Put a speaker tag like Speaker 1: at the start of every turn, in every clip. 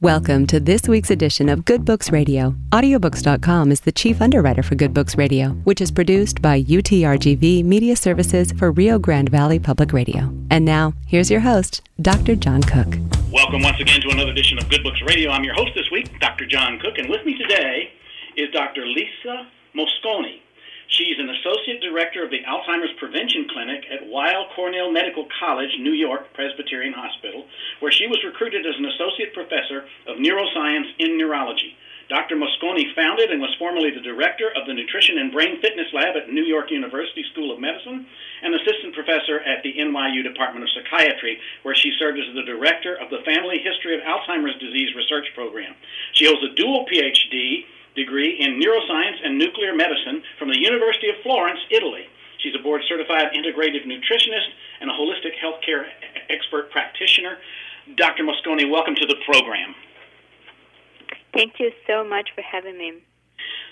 Speaker 1: Welcome to this week's edition of Good Books Radio. Audiobooks.com is the chief underwriter for Good Books Radio, which is produced by UTRGV Media Services for Rio Grande Valley Public Radio. And now, here's your host, Dr. John Cook.
Speaker 2: Welcome once again to another edition of Good Books Radio. I'm your host this week, Dr. John Cook, and with me today is Dr. Lisa Mosconi. She's an associate director of the Alzheimer's Prevention Clinic at Weill Cornell Medical College, New York Presbyterian Hospital, where she was recruited as an associate professor of neuroscience in neurology. Dr. Mosconi founded and was formerly the director of the Nutrition and Brain Fitness Lab at New York University School of Medicine and assistant professor at the NYU Department of Psychiatry, where she served as the director of the Family History of Alzheimer's Disease Research Program. She holds a dual PhD degree in neuroscience and nuclear medicine from the University of Florence, Italy. She's a board certified integrative nutritionist and a holistic healthcare expert practitioner. Dr. Mosconi, welcome to the program.
Speaker 3: Thank you so much for having me.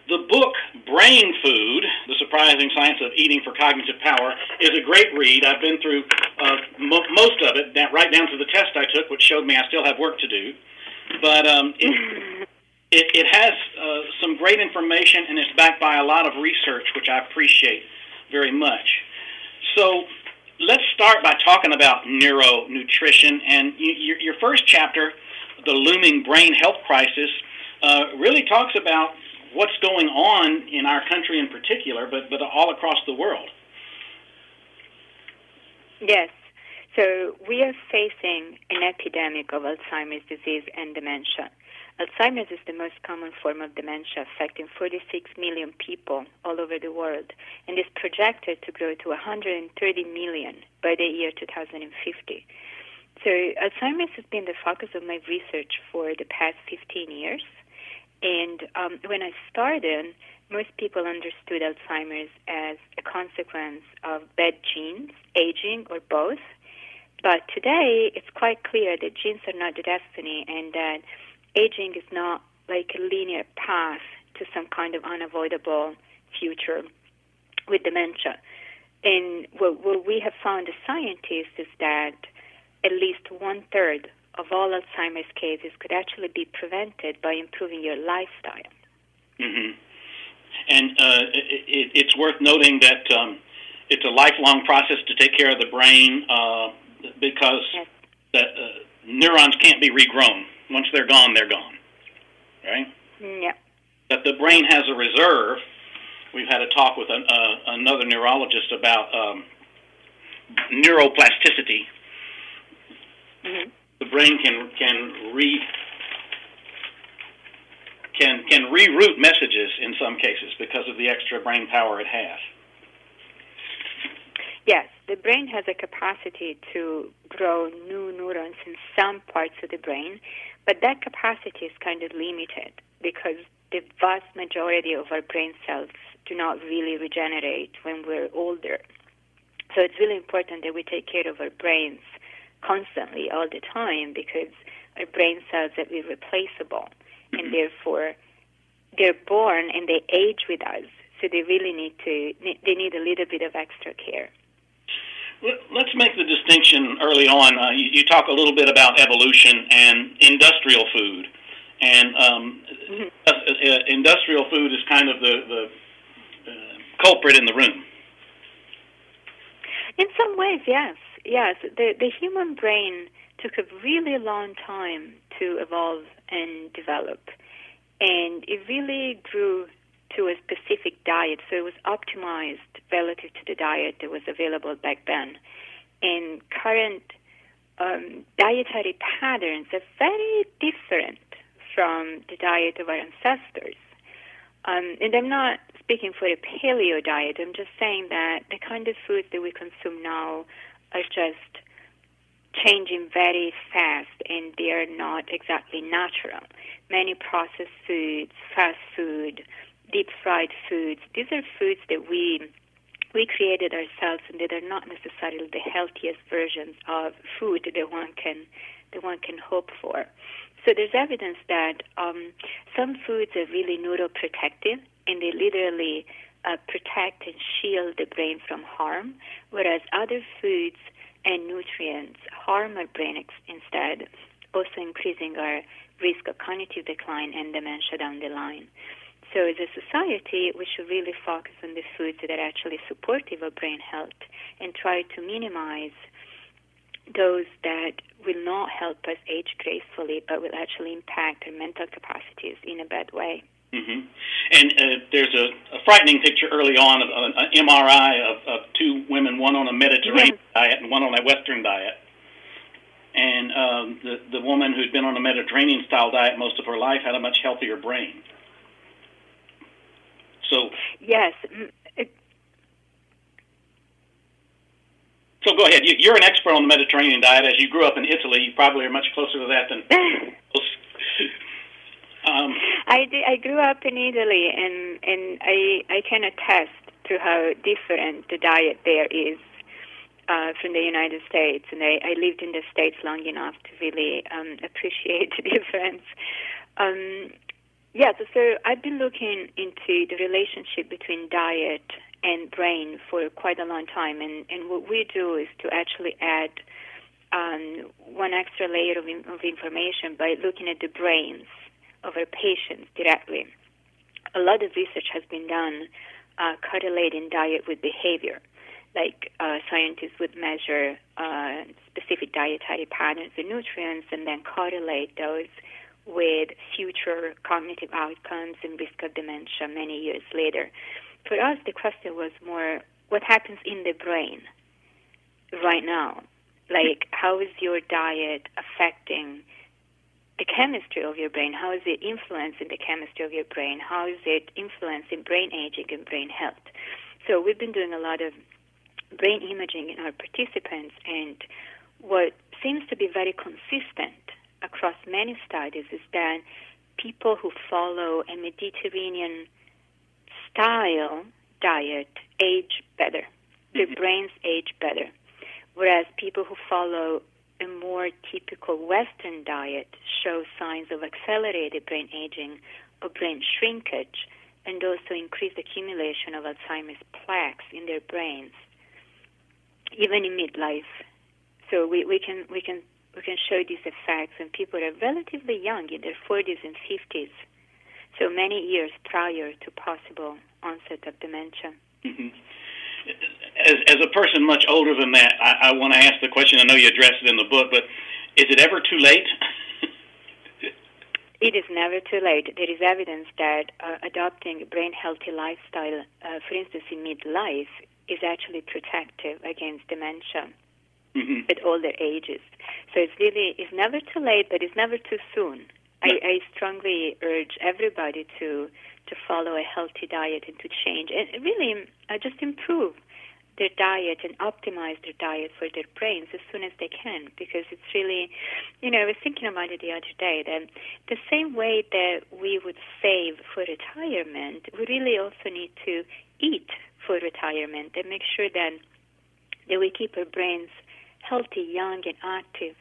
Speaker 2: The book Brain Food The Surprising Science of Eating for Cognitive Power is a great read. I've been through uh, mo- most of it, right down to the test I took, which showed me I still have work to do. But um, it, it, it has uh, some great information and it's backed by a lot of research, which I appreciate very much. So let's start by talking about neuronutrition. And you, your, first chapter, The Looming Brain Health Crisis, uh, really talks about what's going on in our country in particular, but, but all across the world.
Speaker 3: Yes. So we are facing an epidemic of Alzheimer's disease and dementia. Alzheimer's is the most common form of dementia, affecting 46 million people all over the world, and is projected to grow to 130 million by the year 2050. So, Alzheimer's has been the focus of my research for the past 15 years. And um, when I started, most people understood Alzheimer's as a consequence of bad genes, aging, or both. But today, it's quite clear that genes are not the destiny and that aging is not like a linear path to some kind of unavoidable future with dementia. And what, what we have found as scientists is that at least one third of all Alzheimer's cases could actually be prevented by improving your lifestyle.
Speaker 2: Mm-hmm. And uh, it, it's worth noting that um, it's a lifelong process to take care of the brain uh, because yes. the, uh, neurons can't be regrown. Once they're gone, they're gone. Right?
Speaker 3: Yeah.
Speaker 2: That the brain has a reserve. We've had a talk with an, uh, another neurologist about um, neuroplasticity. Mm-hmm. The brain can can re can can reroute messages in some cases because of the extra brain power it has.
Speaker 3: Yes, the brain has a capacity to grow new neurons in some parts of the brain, but that capacity is kind of limited because the vast majority of our brain cells do not really regenerate when we're older. So it's really important that we take care of our brains constantly, all the time, because our brain cells are irreplaceable, and mm-hmm. therefore they're born and they age with us. So they really need to they need a little bit of extra care.
Speaker 2: Let's make the distinction early on. Uh, you, you, talk a little bit about evolution and industrial food, and um, mm-hmm. uh, uh, industrial food is kind of the, the uh, culprit in the room.
Speaker 3: In some ways, yes, yes. The the human brain took a really long time to evolve and develop, and it really grew to a specific diet, so it was optimized relative to the diet that was available back then. And current um, dietary patterns are very different from the diet of our ancestors. Um, and I'm not speaking for a paleo diet, I'm just saying that the kind of foods that we consume now are just changing very fast and they are not exactly natural. Many processed foods, fast food, deep fried foods, these are foods that we we created ourselves and that are not necessarily the healthiest versions of food that one can that one can hope for. So there's evidence that um, some foods are really neuroprotective and they literally uh, protect and shield the brain from harm, whereas other foods and nutrients harm our brain ex- instead also increasing our risk of cognitive decline and dementia down the line. So, as a society, we should really focus on the foods that are actually supportive of brain health and try to minimize those that will not help us age gracefully but will actually impact our mental capacities in a bad way.
Speaker 2: Mm-hmm. And uh, there's a, a, frightening picture early on of an MRI of, of, two women, one on a Mediterranean yes. diet and one on a Western diet. And um, the the woman who'd been on a Mediterranean style diet most of her life had a much healthier brain. So
Speaker 3: yes,
Speaker 2: So go ahead. You, are an expert on the Mediterranean diet. As you grew up in Italy, you probably are much closer to that than.
Speaker 3: um, I did, I grew up in Italy, and and I I can attest to how different the diet there is uh, from the United States. And I, I lived in the States long enough to really um, appreciate the difference. Um, yeah, so, I've been looking into the relationship between diet and brain for quite a long time. And, and what we do is to actually add um, one extra layer of, of information by looking at the brains of our patients directly. A lot of research has been done uh, correlating diet with behavior. Like uh, scientists would measure uh, specific dietary patterns and nutrients and then correlate those with future cognitive outcomes and risk of dementia many years later for us, the question was more what happens in the brain right now? Like, how is your diet affecting the chemistry of your brain? How is it influencing the chemistry of your brain? How is it influencing brain aging and brain health? So, we've been doing a lot of brain imaging in our participants, and what seems to be very consistent across many studies is that people who follow a Mediterranean style diet age better. Their mm-hmm. brains age better. Whereas people who follow a more typical Western diet show signs of accelerated brain aging or brain shrinkage and also increased accumulation of Alzheimer's plaques in their brains, even in midlife. So we, we can we can we can show these effects when people are relatively young, in their 40s and 50s so many years prior to possible onset of dementia.
Speaker 2: Mm-hmm. As, as a person much older than that, I, I want to ask the question. I know you addressed it in the book, but is it ever too late?
Speaker 3: it is never too late. There is evidence that uh, adopting a brain healthy lifestyle, uh, for instance, in midlife, is actually protective against dementia mm-hmm. at older ages. So it's really it's never too late, but it's never too soon. I, I strongly urge everybody to to follow a healthy diet and to change and really uh, just improve their diet and optimize their diet for their brains as soon as they can because it's really you know i was thinking about it the other day that the same way that we would save for retirement we really also need to eat for retirement and make sure that that we keep our brains healthy young and active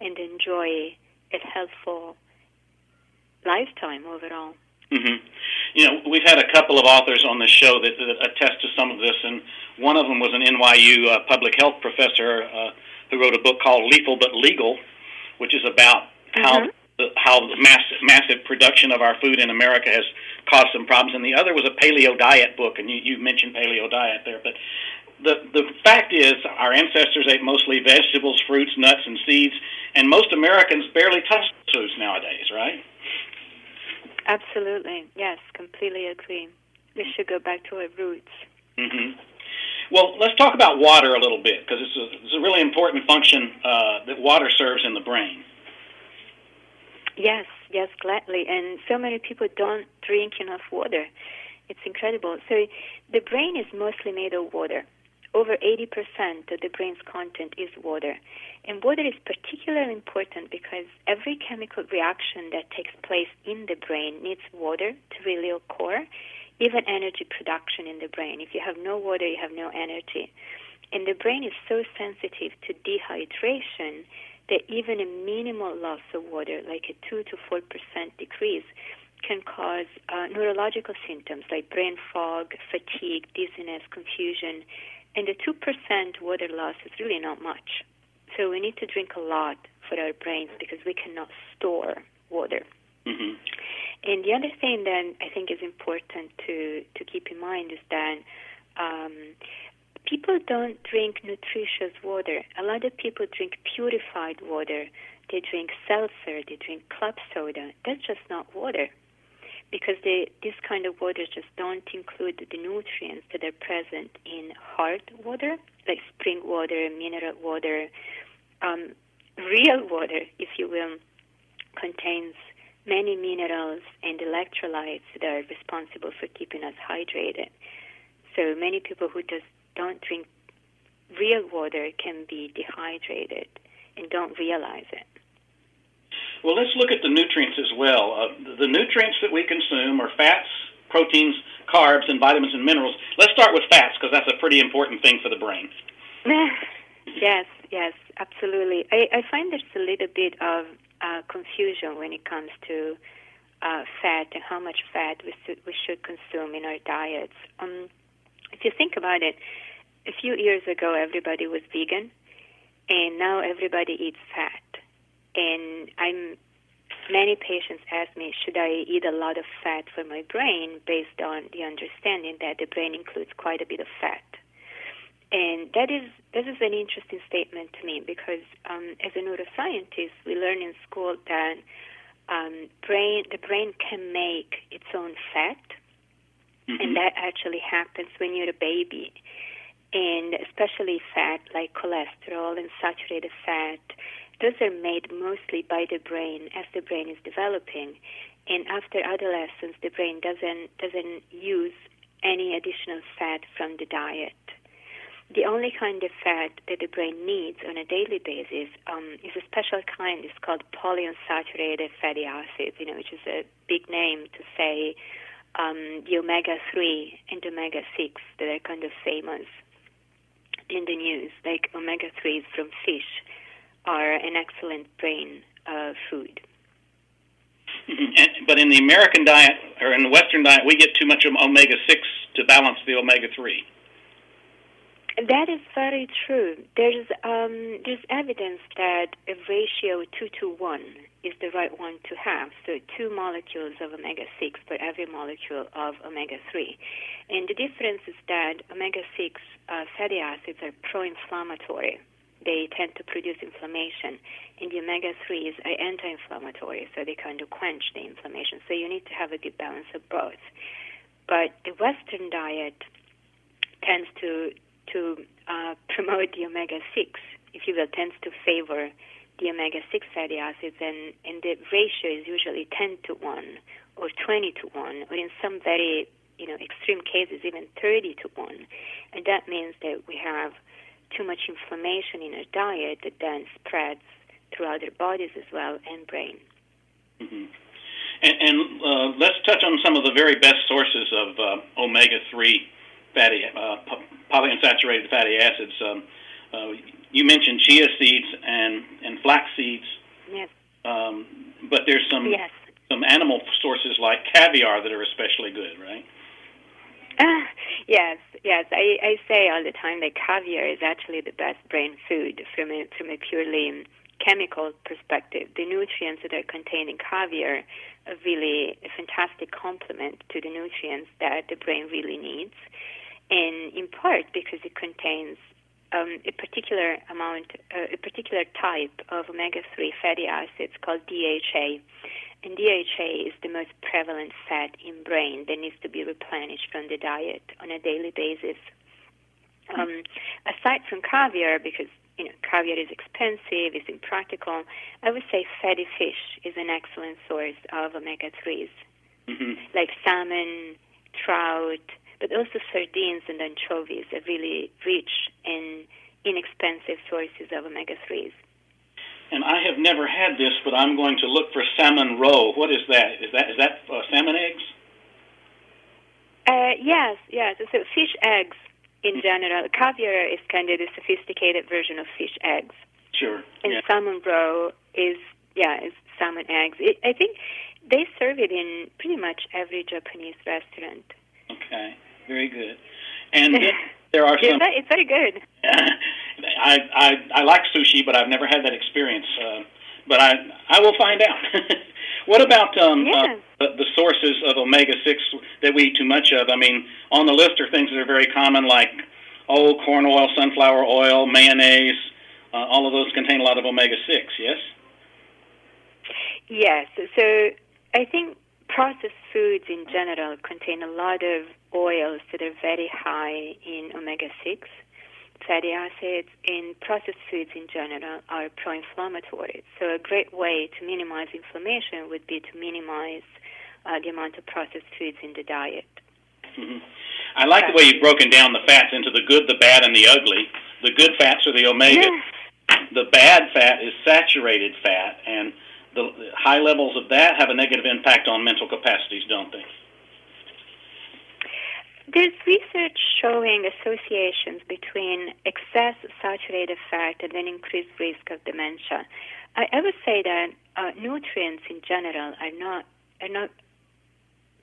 Speaker 3: and enjoy a healthful lifetime overall.
Speaker 2: Mm-hmm. You know, we've had a couple of authors on this show that, that attest to some of this, and one of them was an NYU uh, public health professor uh, who wrote a book called "Lethal but Legal," which is about mm-hmm. how the, how the massive massive production of our food in America has caused some problems. And the other was a paleo diet book, and you, you mentioned paleo diet there, but the the fact is our ancestors ate mostly vegetables, fruits, nuts, and seeds, and most Americans barely touch foods nowadays, right?
Speaker 3: Absolutely, yes, completely agree. We should go back to our roots.
Speaker 2: Mm-hmm. Well, let's talk about water a little bit because it's a, it's a really important function uh, that water serves in the brain.
Speaker 3: Yes, yes, gladly. And so many people don't drink enough water. It's incredible. So the brain is mostly made of water. Over 80% of the brain's content is water. And water is particularly important because every chemical reaction that takes place in the brain needs water to really occur, even energy production in the brain. If you have no water, you have no energy. And the brain is so sensitive to dehydration that even a minimal loss of water, like a 2 to 4% decrease, can cause uh, neurological symptoms like brain fog, fatigue, dizziness, confusion. And the 2% water loss is really not much. So we need to drink a lot for our brains because we cannot store water.
Speaker 2: Mm-hmm.
Speaker 3: And the other thing that I think is important to, to keep in mind is that um, people don't drink nutritious water. A lot of people drink purified water. They drink seltzer, they drink club soda. That's just not water because they, this kind of water just don't include the nutrients that are present in hard water, like spring water, mineral water. Um, real water, if you will, contains many minerals and electrolytes that are responsible for keeping us hydrated. So many people who just don't drink real water can be dehydrated and don't realize it.
Speaker 2: Well, let's look at the nutrients as well. Uh, the nutrients that we consume are fats, proteins, carbs, and vitamins and minerals. Let's start with fats because that's a pretty important thing for the brain.
Speaker 3: yes, yes, absolutely. I, I find there's a little bit of uh, confusion when it comes to uh, fat and how much fat we should, we should consume in our diets. Um, if you think about it, a few years ago everybody was vegan, and now everybody eats fat. And I'm many patients ask me, should I eat a lot of fat for my brain based on the understanding that the brain includes quite a bit of fat. And that is this is an interesting statement to me because um, as a neuroscientist, we learn in school that um, brain the brain can make its own fat, mm-hmm. and that actually happens when you're a baby. And especially fat like cholesterol and saturated fat, those are made mostly by the brain as the brain is developing. And after adolescence, the brain doesn't doesn't use any additional fat from the diet the only kind of fat that the brain needs on a daily basis um, is a special kind. It's called polyunsaturated fatty acids, you know, which is a big name to say um, the omega three and omega six that are kind of famous in the news. Like omega threes from fish are an excellent brain uh, food.
Speaker 2: Mm-hmm. but in the American diet or in the Western diet, we get too much of omega six to balance the omega three.
Speaker 3: That is very true. There's um, there's evidence that a ratio two to one is the right one to have. So two molecules of omega six per every molecule of omega three, and the difference is that omega six uh, fatty acids are pro-inflammatory. They tend to produce inflammation, and the omega threes are anti-inflammatory, so they kind of quench the inflammation. So you need to have a good balance of both. But the Western diet tends to to uh, promote the omega 6, if you will, tends to favor the omega 6 fatty acids, and, and the ratio is usually 10 to 1 or 20 to 1, or in some very you know, extreme cases, even 30 to 1. And that means that we have too much inflammation in our diet that then spreads throughout our bodies as well and brain.
Speaker 2: Mm-hmm. And, and uh, let's touch on some of the very best sources of uh, omega 3 fatty uh, polyunsaturated fatty acids. Um, uh, you mentioned chia seeds and and flax seeds.
Speaker 3: Yes.
Speaker 2: Um, but there's some
Speaker 3: yes.
Speaker 2: some animal sources like caviar that are especially good, right?
Speaker 3: Uh, yes, yes. I, I say all the time that caviar is actually the best brain food from a from a purely chemical perspective. The nutrients that are contained in caviar are really a fantastic complement to the nutrients that the brain really needs and in part because it contains um, a particular amount, uh, a particular type of omega-3 fatty acids called DHA. And DHA is the most prevalent fat in brain that needs to be replenished from the diet on a daily basis. Um, aside from caviar, because you know caviar is expensive, it's impractical, I would say fatty fish is an excellent source of omega 3s, mm-hmm. like salmon, trout, but also sardines and anchovies are really rich and inexpensive sources of omega 3s.
Speaker 2: And I have never had this, but I'm going to look for salmon roe. What is that? Is that is that uh, salmon eggs?
Speaker 3: Uh, yes, yes. So fish eggs in general. Caviar is kind of the sophisticated version of fish eggs.
Speaker 2: Sure.
Speaker 3: And
Speaker 2: yeah.
Speaker 3: salmon roe is yeah is salmon eggs. It, I think they serve it in pretty much every Japanese restaurant.
Speaker 2: Okay. Very good. And there are some.
Speaker 3: It's very good.
Speaker 2: I, I I like sushi, but I've never had that experience. Uh, but I I will find out. what about um,
Speaker 3: yeah.
Speaker 2: uh, the, the sources of omega six that we eat too much of? I mean, on the list are things that are very common, like old corn oil, sunflower oil, mayonnaise. Uh, all of those contain a lot of omega six. Yes.
Speaker 3: Yes. So I think processed foods in general contain a lot of oils that are very high in omega 6 fatty acids, and processed foods in general are pro inflammatory. So, a great way to minimize inflammation would be to minimize uh, the amount of processed foods in the diet.
Speaker 2: Mm-hmm. I like the way you've broken down the fats into the good, the bad, and the ugly. The good fats are the omega.
Speaker 3: Yes.
Speaker 2: The bad fat is saturated fat, and the high levels of that have a negative impact on mental capacities, don't they?
Speaker 3: There's research showing associations between excess saturated fat and an increased risk of dementia. I, I would say that uh, nutrients in general are not are not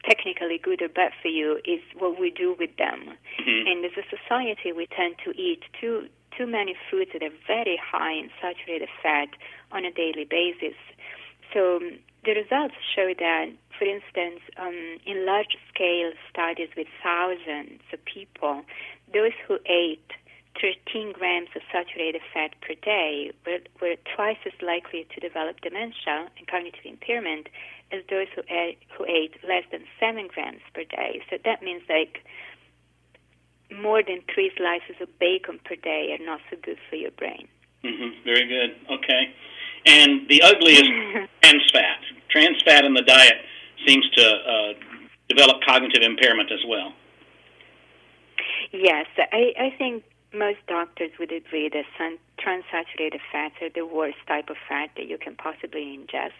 Speaker 3: technically good or bad for you. Is what we do with them.
Speaker 2: Mm-hmm.
Speaker 3: And as a society, we tend to eat too too many foods that are very high in saturated fat on a daily basis. So um, the results show that, for instance, um, in large scale studies with thousands of people, those who ate 13 grams of saturated fat per day were, were twice as likely to develop dementia and cognitive impairment as those who ate, who ate less than 7 grams per day. So that means like more than three slices of bacon per day are not so good for your brain.
Speaker 2: Mm-hmm. Very good. Okay. And the ugly is trans fat. Trans fat in the diet seems to uh, develop cognitive impairment as well.
Speaker 3: Yes, I, I think most doctors would agree that sun, transaturated fats are the worst type of fat that you can possibly ingest.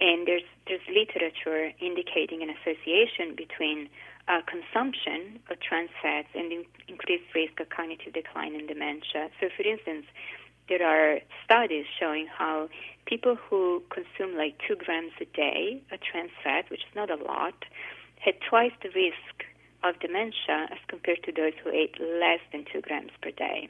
Speaker 3: And there's there's literature indicating an association between uh, consumption of trans fats and in, increased risk of cognitive decline and dementia. So, for instance, there are studies showing how people who consume like two grams a day of trans fat, which is not a lot, had twice the risk of dementia as compared to those who ate less than two grams per day.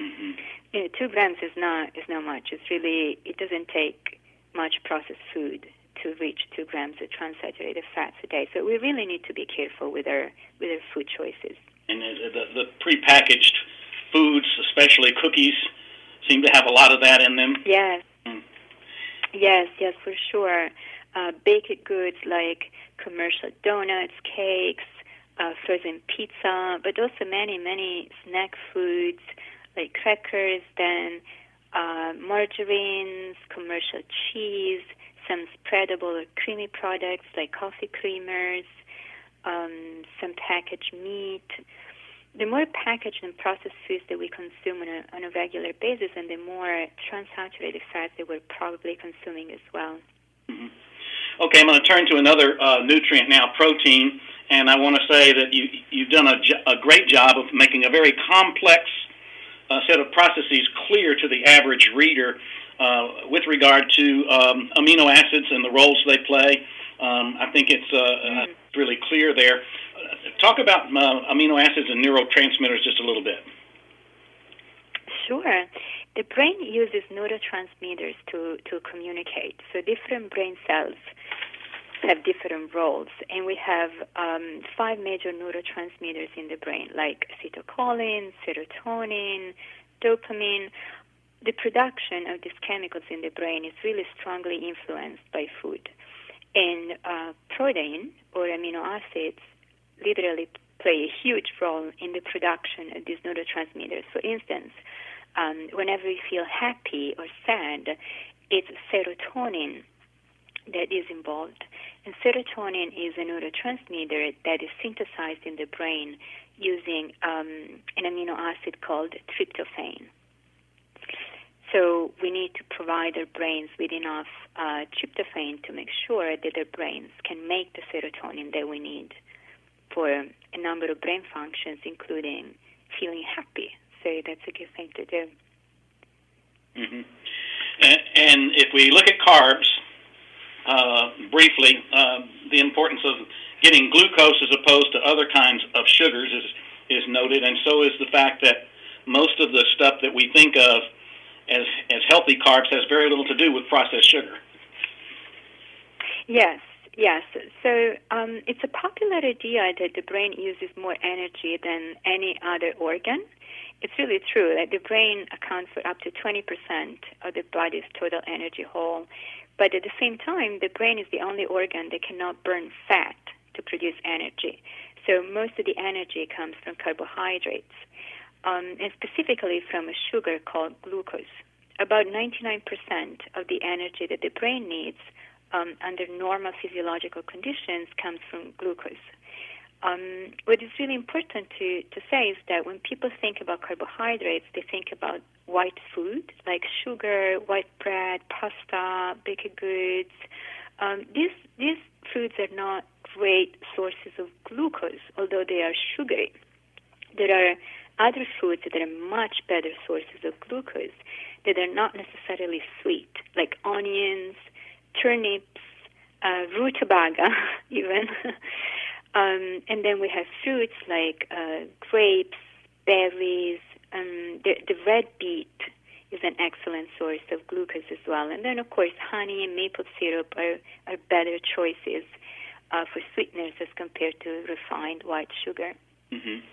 Speaker 2: Mm-hmm.
Speaker 3: You know, two grams is not is not much. It's really it doesn't take much processed food to reach two grams of transaturated fats a day. So we really need to be careful with our with our food choices.
Speaker 2: And the, the, the prepackaged foods, especially cookies, seem to have a lot of that in them.
Speaker 3: Yes.
Speaker 2: Mm.
Speaker 3: Yes, yes, for sure. Uh, baked goods like commercial donuts, cakes, uh, frozen pizza, but also many, many snack foods like crackers, then uh, margarines, commercial cheese, some spreadable or creamy products like coffee creamers, um, some packaged meat. The more packaged and processed foods that we consume on a, on a regular basis, and the more transaturated fats that we're probably consuming as well.
Speaker 2: Mm-hmm. Okay, I'm going to turn to another uh, nutrient now, protein, and I want to say that you, you've done a, a great job of making a very complex uh, set of processes clear to the average reader uh, with regard to um, amino acids and the roles they play. Um, I think it's uh, mm-hmm. really clear there. Talk about uh, amino acids and neurotransmitters just a little bit.
Speaker 3: Sure. The brain uses neurotransmitters to, to communicate. So different brain cells have different roles, and we have um, five major neurotransmitters in the brain, like acetylcholine, serotonin, dopamine. The production of these chemicals in the brain is really strongly influenced by food. And uh, protein or amino acids literally play a huge role in the production of these neurotransmitters. For instance, um, whenever we feel happy or sad, it's serotonin that is involved. And serotonin is a neurotransmitter that is synthesized in the brain using um, an amino acid called tryptophan. So we need to provide our brains with enough uh, tryptophan to make sure that our brains can make the serotonin that we need for a number of brain functions, including feeling happy. So that's a good thing to do.
Speaker 2: Mm-hmm. And, and if we look at carbs, uh, briefly, uh, the importance of getting glucose as opposed to other kinds of sugars is is noted, and so is the fact that most of the stuff that we think of as as healthy carbs has very little to do with processed sugar.
Speaker 3: Yes, yes. So um, it's a popular idea that the brain uses more energy than any other organ. It's really true that the brain accounts for up to 20% of the body's total energy whole. But at the same time, the brain is the only organ that cannot burn fat to produce energy. So most of the energy comes from carbohydrates, um, and specifically from a sugar called glucose. About 99% of the energy that the brain needs um, under normal physiological conditions comes from glucose. Um, what is really important to, to say is that when people think about carbohydrates, they think about white food like sugar, white bread, pasta, baked goods. Um, these these foods are not great sources of glucose, although they are sugary. There are other foods that are much better sources of glucose that are not necessarily sweet, like onions, turnips, uh, rutabaga, even. um, and then we have fruits like uh, grapes, berries. Um, the, the red beet is an excellent source of glucose as well. And then, of course, honey and maple syrup are, are better choices uh, for sweeteners as compared to refined white sugar.
Speaker 2: Mm-hmm.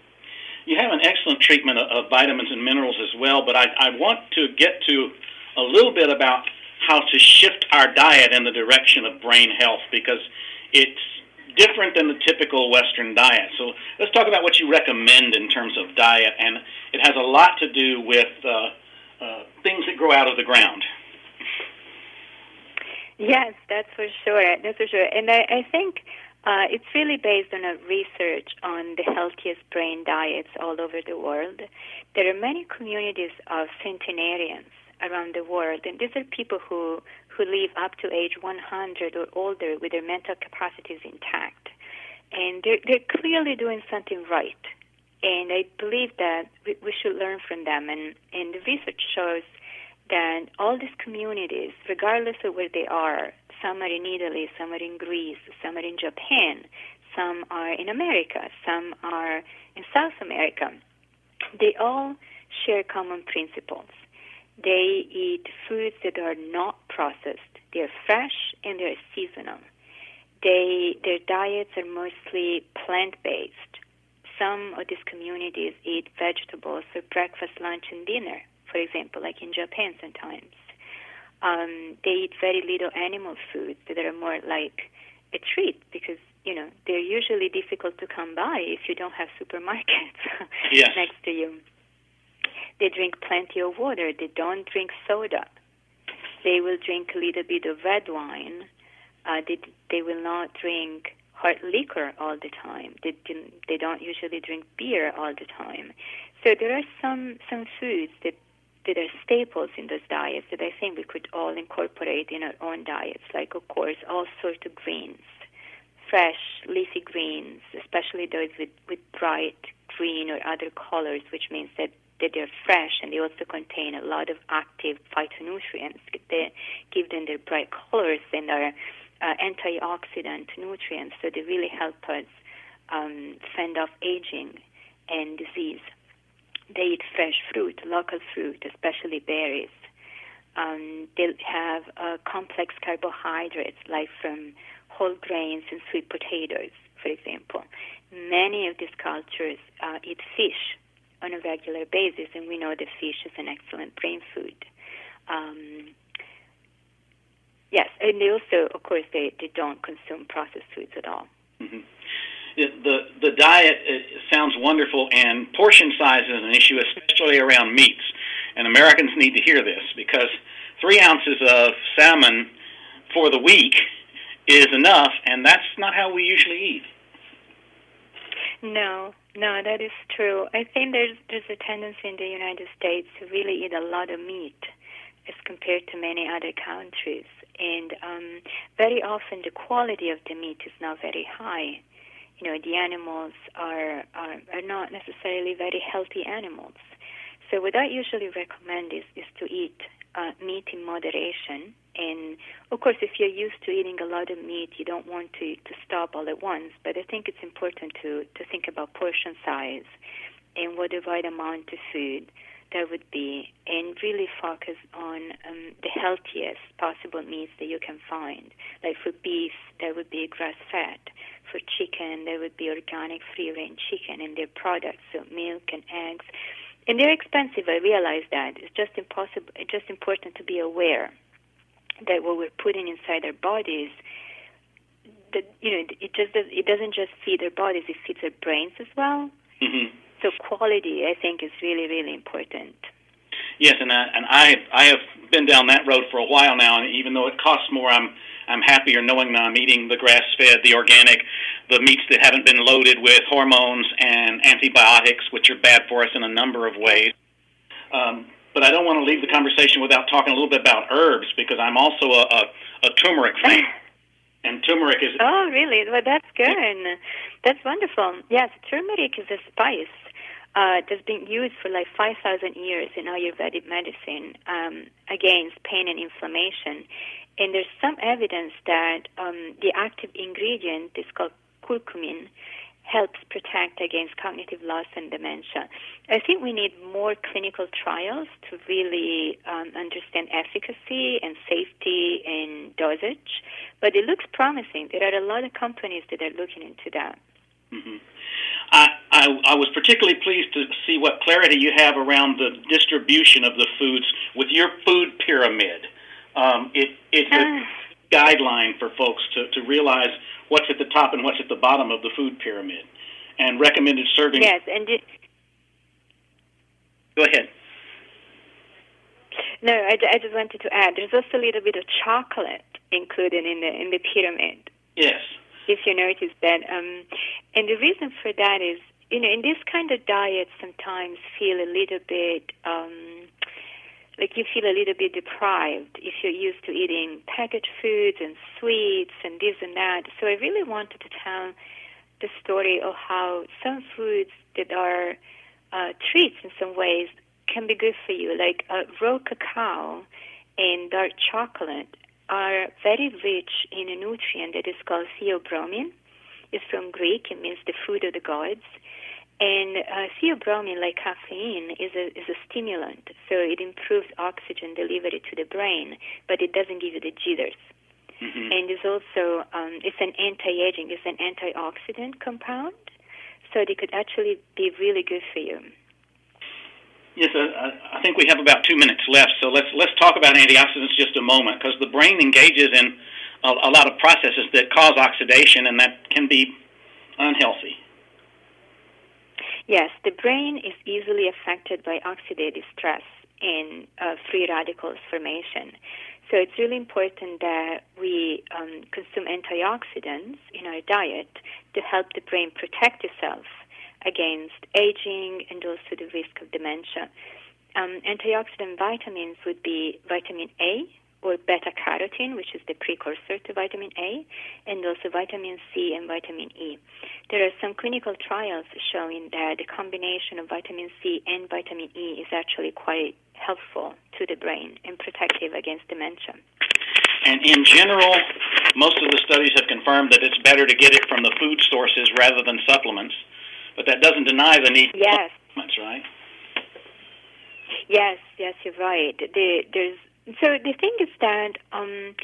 Speaker 2: You have an excellent treatment of, of vitamins and minerals as well, but I, I want to get to a little bit about how to shift our diet in the direction of brain health because it's different than the typical Western diet. So let's talk about what you recommend in terms of diet, and it has a lot to do with uh, uh, things that grow out of the ground.
Speaker 3: Yes, that's for sure. That's for sure. And I, I think uh, it's really based on a research on the healthiest brain diets all over the world. There are many communities of centenarians around the world. And these are people who, who live up to age 100 or older with their mental capacities intact. And they're, they're clearly doing something right. And I believe that we, we should learn from them. And, and the research shows that all these communities, regardless of where they are, some are in Italy, some are in Greece, some are in Japan, some are in America, some are in South America, they all share common principles. They eat foods that are not processed. They're fresh and they're seasonal. They, their diets are mostly plant based. Some of these communities eat vegetables for breakfast, lunch, and dinner, for example, like in Japan sometimes. Um, they eat very little animal foods that are more like a treat because you know they're usually difficult to come by if you don't have supermarkets
Speaker 2: yes.
Speaker 3: next to you. They drink plenty of water. They don't drink soda. They will drink a little bit of red wine. Uh, they, they will not drink hard liquor all the time. They, they don't usually drink beer all the time. So there are some, some foods that, that are staples in those diets that I think we could all incorporate in our own diets, like, of course, all sorts of greens, fresh, leafy greens, especially those with, with bright green or other colors, which means that that they're fresh and they also contain a lot of active phytonutrients that give them their bright colors and are uh, antioxidant nutrients. So they really help us um, fend off aging and disease. They eat fresh fruit, local fruit, especially berries. Um, they have uh, complex carbohydrates like from whole grains and sweet potatoes, for example. Many of these cultures uh, eat fish on a regular basis, and we know that fish is an excellent brain food. Um, yes, and they also, of course, they, they don't consume processed foods at all.
Speaker 2: Mm-hmm. The the diet sounds wonderful, and portion size is an issue, especially around meats. And Americans need to hear this because three ounces of salmon for the week is enough, and that's not how we usually eat.
Speaker 3: No, no, that is true. I think there's there's a tendency in the United States to really eat a lot of meat as compared to many other countries, and um, very often the quality of the meat is not very high. You know, the animals are are, are not necessarily very healthy animals. So what I usually recommend is is to eat uh, meat in moderation and of course, if you're used to eating a lot of meat, you don't want to, to stop all at once. But I think it's important to, to think about portion size and what the right amount of food that would be, and really focus on um, the healthiest possible meats that you can find. Like for beef, that would be grass fed. For chicken, that would be organic free range chicken and their products, so milk and eggs. And they're expensive. I realize that. It's just impossible. It's just important to be aware that what we're putting inside our bodies that you know it just does, it doesn't just feed their bodies; it feeds their brains as well.
Speaker 2: Mm-hmm.
Speaker 3: So quality, I think, is really really important.
Speaker 2: Yes, and I, and I I have been down that road for a while now, and even though it costs more, I'm I'm happier knowing that I'm eating the grass-fed, the organic, the meats that haven't been loaded with hormones and antibiotics, which are bad for us in a number of ways. Um, but I don't want to leave the conversation without talking a little bit about herbs because I'm also a, a, a turmeric fan. And turmeric is.
Speaker 3: Oh, really? Well, that's good. That's wonderful. Yes, turmeric is a spice uh, that's been used for like 5,000 years in Ayurvedic medicine um, against pain and inflammation. And there's some evidence that um, the active ingredient is called curcumin helps protect against cognitive loss and dementia. I think we need more clinical trials to really um, understand efficacy and safety and dosage, but it looks promising. There are a lot of companies that are looking into that.
Speaker 2: Mm-hmm. I, I, I was particularly pleased to see what clarity you have around the distribution of the foods with your food pyramid. Um, it, it's a
Speaker 3: Ah.
Speaker 2: guideline for folks to, to realize what's at the top and what's at the bottom of the food pyramid. And recommended serving.
Speaker 3: Yes, and it,
Speaker 2: Go ahead.
Speaker 3: no, I, I just wanted to add. There's also a little bit of chocolate included in the in the pyramid.
Speaker 2: Yes.
Speaker 3: if you notice that. Um, and the reason for that is, you know, in this kind of diet, sometimes feel a little bit um, like you feel a little bit deprived if you're used to eating packaged foods and sweets and this and that. So I really wanted to tell the story of how some foods that are uh, treats in some ways can be good for you, like uh, raw cacao and dark chocolate are very rich in a nutrient that is called theobromine. It's from Greek. It means the food of the gods. And uh, theobromine, like caffeine, is a is a stimulant, so it improves oxygen delivery to the brain, but it doesn't give you the jitters.
Speaker 2: Mm-hmm.
Speaker 3: And it's also um, it's an anti-aging, it's an antioxidant compound, so it could actually be really good for you.
Speaker 2: Yes, uh, I I think we have about two minutes left, so let's let's talk about antioxidants just a moment because the brain engages in a, a lot of processes that cause oxidation, and that can be unhealthy.
Speaker 3: Yes, the brain is easily affected by oxidative stress and uh, free radicals formation. So it's really important that we um, consume antioxidants in our diet to help the brain protect itself against aging and also the risk of dementia. Um, antioxidant vitamins would be vitamin A or beta carotene, which is the precursor to vitamin A, and also vitamin C and vitamin E. There are some clinical trials showing that the combination of vitamin C and vitamin E is actually quite helpful to the brain and protective against dementia.
Speaker 2: And in general, most of the studies have confirmed that it's better to get it from the food sources rather than supplements. But that doesn't deny the need
Speaker 3: Yes.
Speaker 2: for supplements, right?
Speaker 3: Yes, yes, you're right. The, there's so the thing is that, um,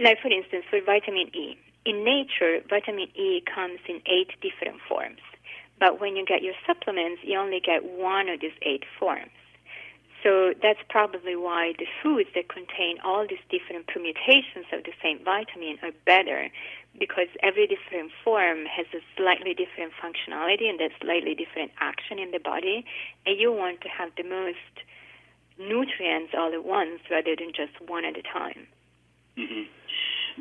Speaker 3: like for instance, for vitamin E, in nature, vitamin E comes in eight different forms. But when you get your supplements, you only get one of these eight forms. So that's probably why the foods that contain all these different permutations of the same vitamin are better because every different form has a slightly different functionality and a slightly different action in the body, and you want to have the most nutrients all at once rather than just one at a time.
Speaker 2: hmm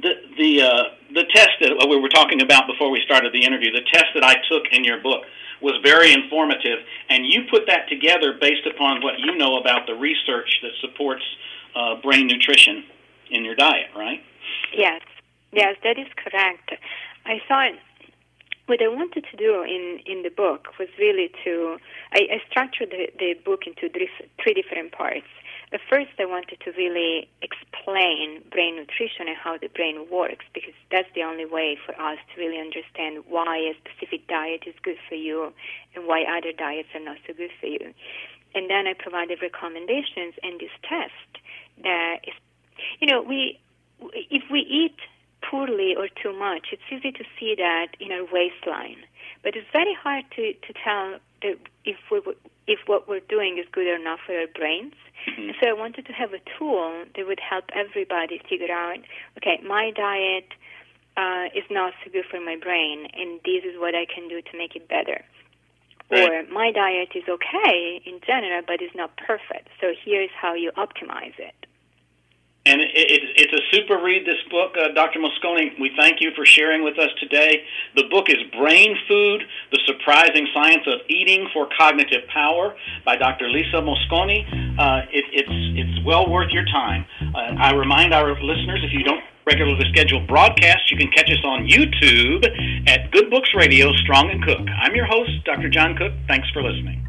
Speaker 2: The the uh, the test that we were talking about before we started the interview, the test that I took in your book was very informative, and you put that together based upon what you know about the research that supports uh, brain nutrition in your diet, right?
Speaker 3: Yes, yes, that is correct. I thought what I wanted to do in, in the book was really to, I, I structured the, the book into three, different parts. At first, I wanted to really explain brain nutrition and how the brain works because that's the only way for us to really understand why a specific diet is good for you and why other diets are not so good for you. and then I provided recommendations and this test that is, you know, we if we eat poorly or too much, it's easy to see that in our waistline, but it's very hard to to tell if we if what we're doing is good or not for our brains. Mm-hmm. So I wanted to have a tool that would help everybody figure out, okay, my diet uh, is not so good for my brain, and this is what I can do to make it better. Right. Or my diet is okay in general, but it's not perfect. So here's how you optimize it.
Speaker 2: And it, it, it's a super read, this book, uh, Dr. Mosconi. We thank you for sharing with us today. The book is Brain Food The Surprising Science of Eating for Cognitive Power by Dr. Lisa Mosconi. Uh, it, it's, it's well worth your time. Uh, I remind our listeners if you don't regularly scheduled broadcasts, you can catch us on YouTube at Good Books Radio, Strong and Cook. I'm your host, Dr. John Cook. Thanks for listening.